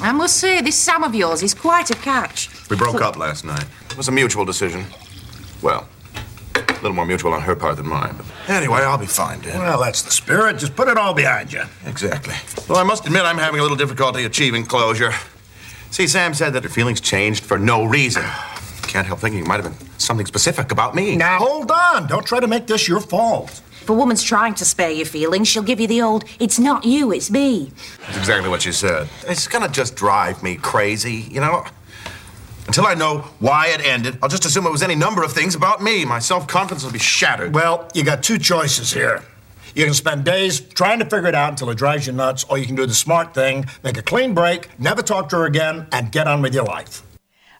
I must say, this Sam of yours is quite a catch. We broke up last night. It was a mutual decision. Well, a little more mutual on her part than mine. But anyway, I'll be fine, Dad. Well, that's the spirit. Just put it all behind you. Exactly. Though I must admit, I'm having a little difficulty achieving closure. See, Sam said that her feelings changed for no reason. Can't help thinking it might have been something specific about me. Now, hold on. Don't try to make this your fault. If a woman's trying to spare your feelings, she'll give you the old, it's not you, it's me. That's exactly what she said. It's gonna just drive me crazy, you know? Until I know why it ended, I'll just assume it was any number of things about me. My self confidence will be shattered. Well, you got two choices here. You can spend days trying to figure it out until it drives you nuts, or you can do the smart thing, make a clean break, never talk to her again, and get on with your life.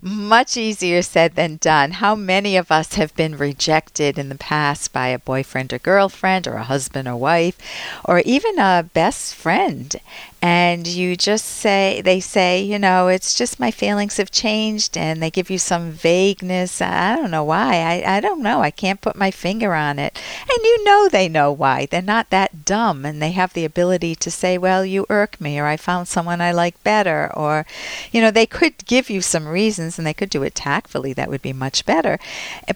Much easier said than done. How many of us have been rejected in the past by a boyfriend or girlfriend, or a husband or wife, or even a best friend? And you just say they say you know it's just my feelings have changed and they give you some vagueness. I don't know why. I, I don't know. I can't put my finger on it. And you know they know why. They're not that dumb and they have the ability to say well you irk me or i found someone i like better or you know they could give you some reasons and they could do it tactfully. That would be much better.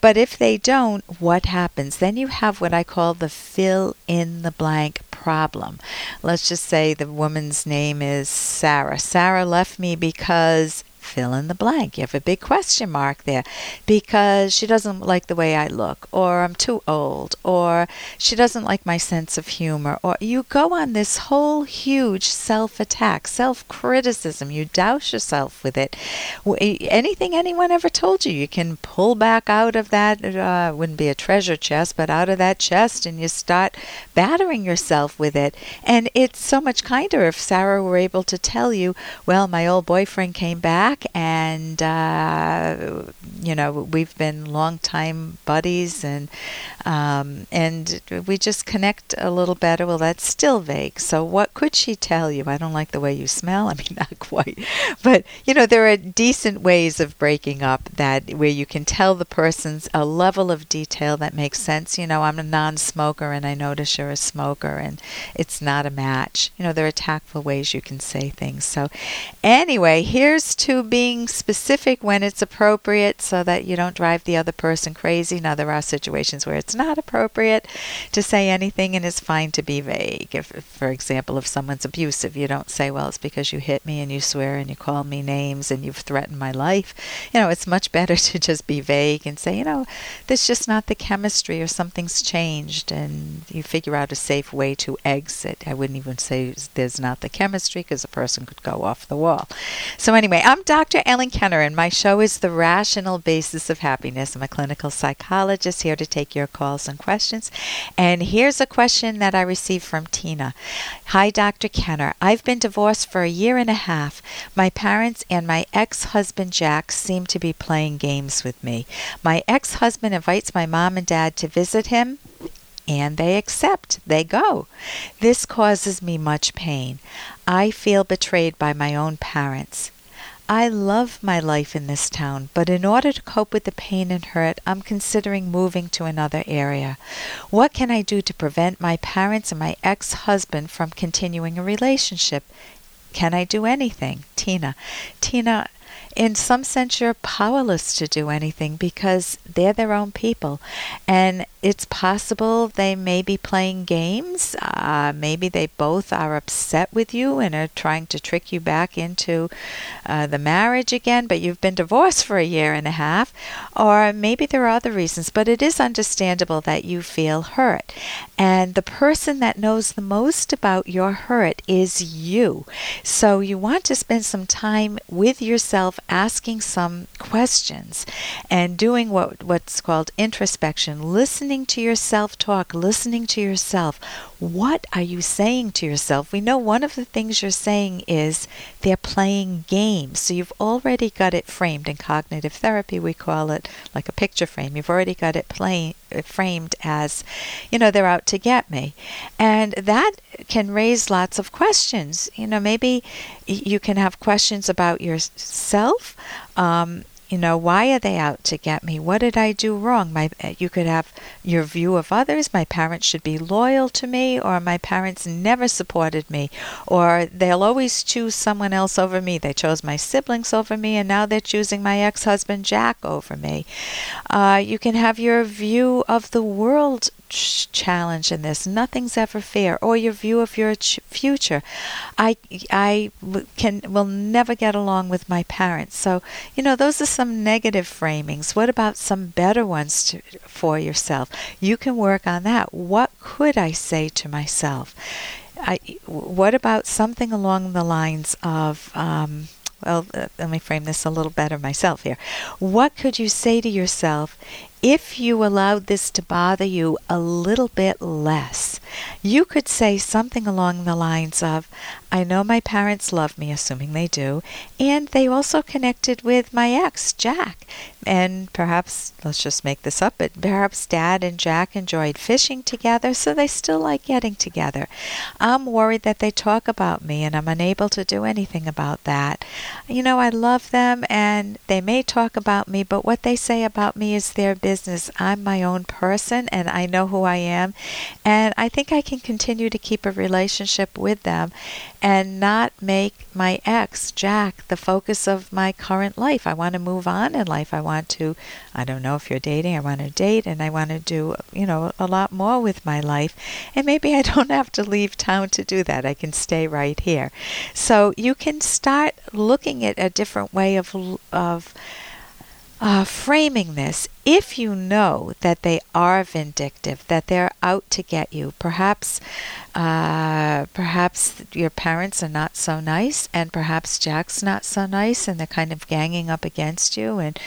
But if they don't what happens? Then you have what i call the fill in the blank problem. Let's just say the woman's name is Sarah. Sarah left me because fill in the blank. You have a big question mark there because she doesn't like the way I look, or I'm too old, or she doesn't like my sense of humor, or you go on this whole huge self attack, self criticism. You douse yourself with it. Anything anyone ever told you, you can pull back out of that, uh, wouldn't be a treasure chest, but out of that chest, and you start battering yourself with it. And it's so much kinder if Sarah were able to tell you, well, my old boyfriend came back and uh, you know we've been longtime buddies, and um, and we just connect a little better. Well, that's still vague. So what could she tell you? I don't like the way you smell. I mean, not quite, but you know there are decent ways of breaking up that where you can tell the person's a level of detail that makes sense. You know, I'm a non-smoker, and I notice you're a smoker, and it's not a match. You know, there are tactful ways you can say things. So, anyway, here's to being specific when it's appropriate so that you don't drive the other person crazy. Now, there are situations where it's not appropriate to say anything and it's fine to be vague. If, for example, if someone's abusive, you don't say, well, it's because you hit me and you swear and you call me names and you've threatened my life. You know, it's much better to just be vague and say, you know, there's just not the chemistry or something's changed and you figure out a safe way to exit. I wouldn't even say there's not the chemistry because a person could go off the wall. So, anyway, I'm Dr. Dr. Ellen Kenner, and my show is The Rational Basis of Happiness. I'm a clinical psychologist here to take your calls and questions. And here's a question that I received from Tina Hi, Dr. Kenner. I've been divorced for a year and a half. My parents and my ex husband Jack seem to be playing games with me. My ex husband invites my mom and dad to visit him and they accept. They go. This causes me much pain. I feel betrayed by my own parents. I love my life in this town, but in order to cope with the pain and hurt, I'm considering moving to another area. What can I do to prevent my parents and my ex husband from continuing a relationship? Can I do anything? Tina. Tina, in some sense, you're powerless to do anything because they're their own people. And it's possible they may be playing games. Uh, maybe they both are upset with you and are trying to trick you back into uh, the marriage again, but you've been divorced for a year and a half. Or maybe there are other reasons, but it is understandable that you feel hurt. And the person that knows the most about your hurt is you. So you want to spend some time with yourself asking some questions and doing what, what's called introspection, listening to your self talk, listening to yourself. What are you saying to yourself? We know one of the things you're saying is they're playing games. So you've already got it framed. In cognitive therapy, we call it like a picture frame. You've already got it play, framed as, you know, they're out to get me. And that can raise lots of questions. You know, maybe you can have questions about yourself. Um, You know, why are they out to get me? What did I do wrong? My, you could have your view of others. My parents should be loyal to me, or my parents never supported me, or they'll always choose someone else over me. They chose my siblings over me, and now they're choosing my ex husband Jack over me. Uh, you can have your view of the world challenge in this. Nothing's ever fair. Or your view of your ch- future. I I can will never get along with my parents. So you know those are some negative framings. What about some better ones to, for yourself? You can work on that. What could I say to myself? I, what about something along the lines of um, well, uh, let me frame this a little better myself here. What could you say to yourself if you allowed this to bother you a little bit less, you could say something along the lines of, I know my parents love me, assuming they do, and they also connected with my ex, Jack. And perhaps, let's just make this up, but perhaps Dad and Jack enjoyed fishing together, so they still like getting together. I'm worried that they talk about me and I'm unable to do anything about that. You know, I love them and they may talk about me, but what they say about me is their business. I'm my own person and I know who I am. And I think I can continue to keep a relationship with them and not make my ex, Jack, the focus of my current life. I want to move on in life. I want to, I don't know if you're dating, I want to date and I want to do, you know, a lot more with my life. And maybe I don't have to leave town to do that. I can stay right here. So you can start looking at a different way of, of, uh, framing this if you know that they are vindictive, that they're out to get you, perhaps, uh, perhaps your parents are not so nice, and perhaps Jack's not so nice, and they're kind of ganging up against you, and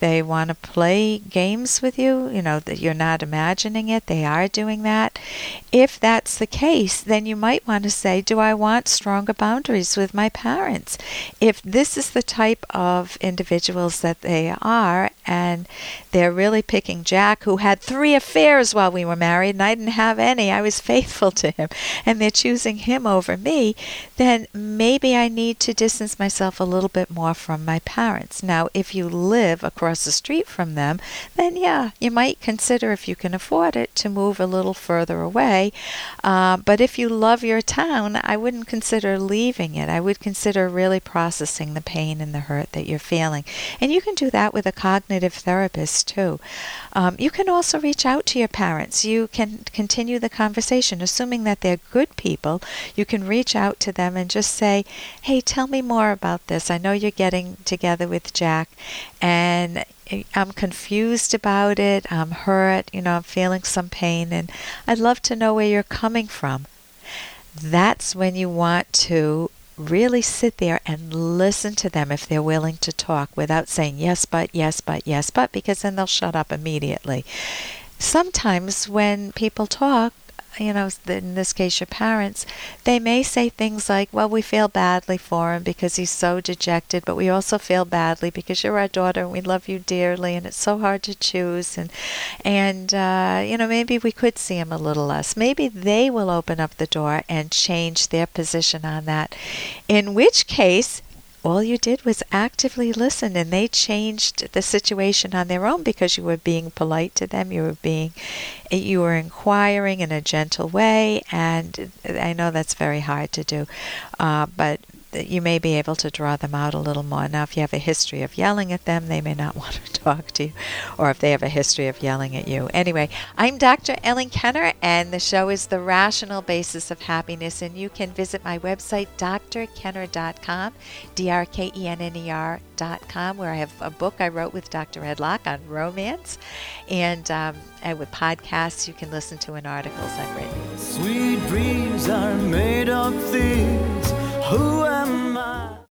they want to play games with you. You know that you're not imagining it; they are doing that. If that's the case, then you might want to say, "Do I want stronger boundaries with my parents?" If this is the type of individuals that they are, and they're really picking Jack, who had three affairs while we were married, and I didn't have any. I was faithful to him, and they're choosing him over me, then maybe I need to distance myself a little bit more from my parents. Now, if you live across the street from them, then yeah, you might consider, if you can afford it, to move a little further away. Uh, but if you love your town, I wouldn't consider leaving it. I would consider really processing the pain and the hurt that you're feeling. And you can do that with a cognitive therapist too. Um, you can also reach out to your parents. You can continue the conversation, assuming that they're good people. You can reach out to them and just say, "Hey, tell me more about this. I know you're getting together with Jack, and I'm confused about it. I'm hurt. You know, I'm feeling some pain, and I'd love to know where you're coming from." That's when you want to really sit there and listen to them if they're willing to talk without saying yes, but, yes, but, yes, but, because then they'll shut up immediately. Sometimes when people talk, you know, in this case, your parents, they may say things like, well, we feel badly for him because he's so dejected, but we also feel badly because you're our daughter and we love you dearly and it's so hard to choose. And, and uh, you know, maybe we could see him a little less. Maybe they will open up the door and change their position on that. In which case, all you did was actively listen and they changed the situation on their own because you were being polite to them you were being you were inquiring in a gentle way and i know that's very hard to do uh, but you may be able to draw them out a little more. Now, if you have a history of yelling at them, they may not want to talk to you, or if they have a history of yelling at you. Anyway, I'm Dr. Ellen Kenner, and the show is The Rational Basis of Happiness, and you can visit my website, drkenner.com, D R K E N N E R.com, where I have a book I wrote with Dr. Ed Locke on romance, and, um, and with podcasts you can listen to and articles I've written. Sweet dreams are made of things who am I?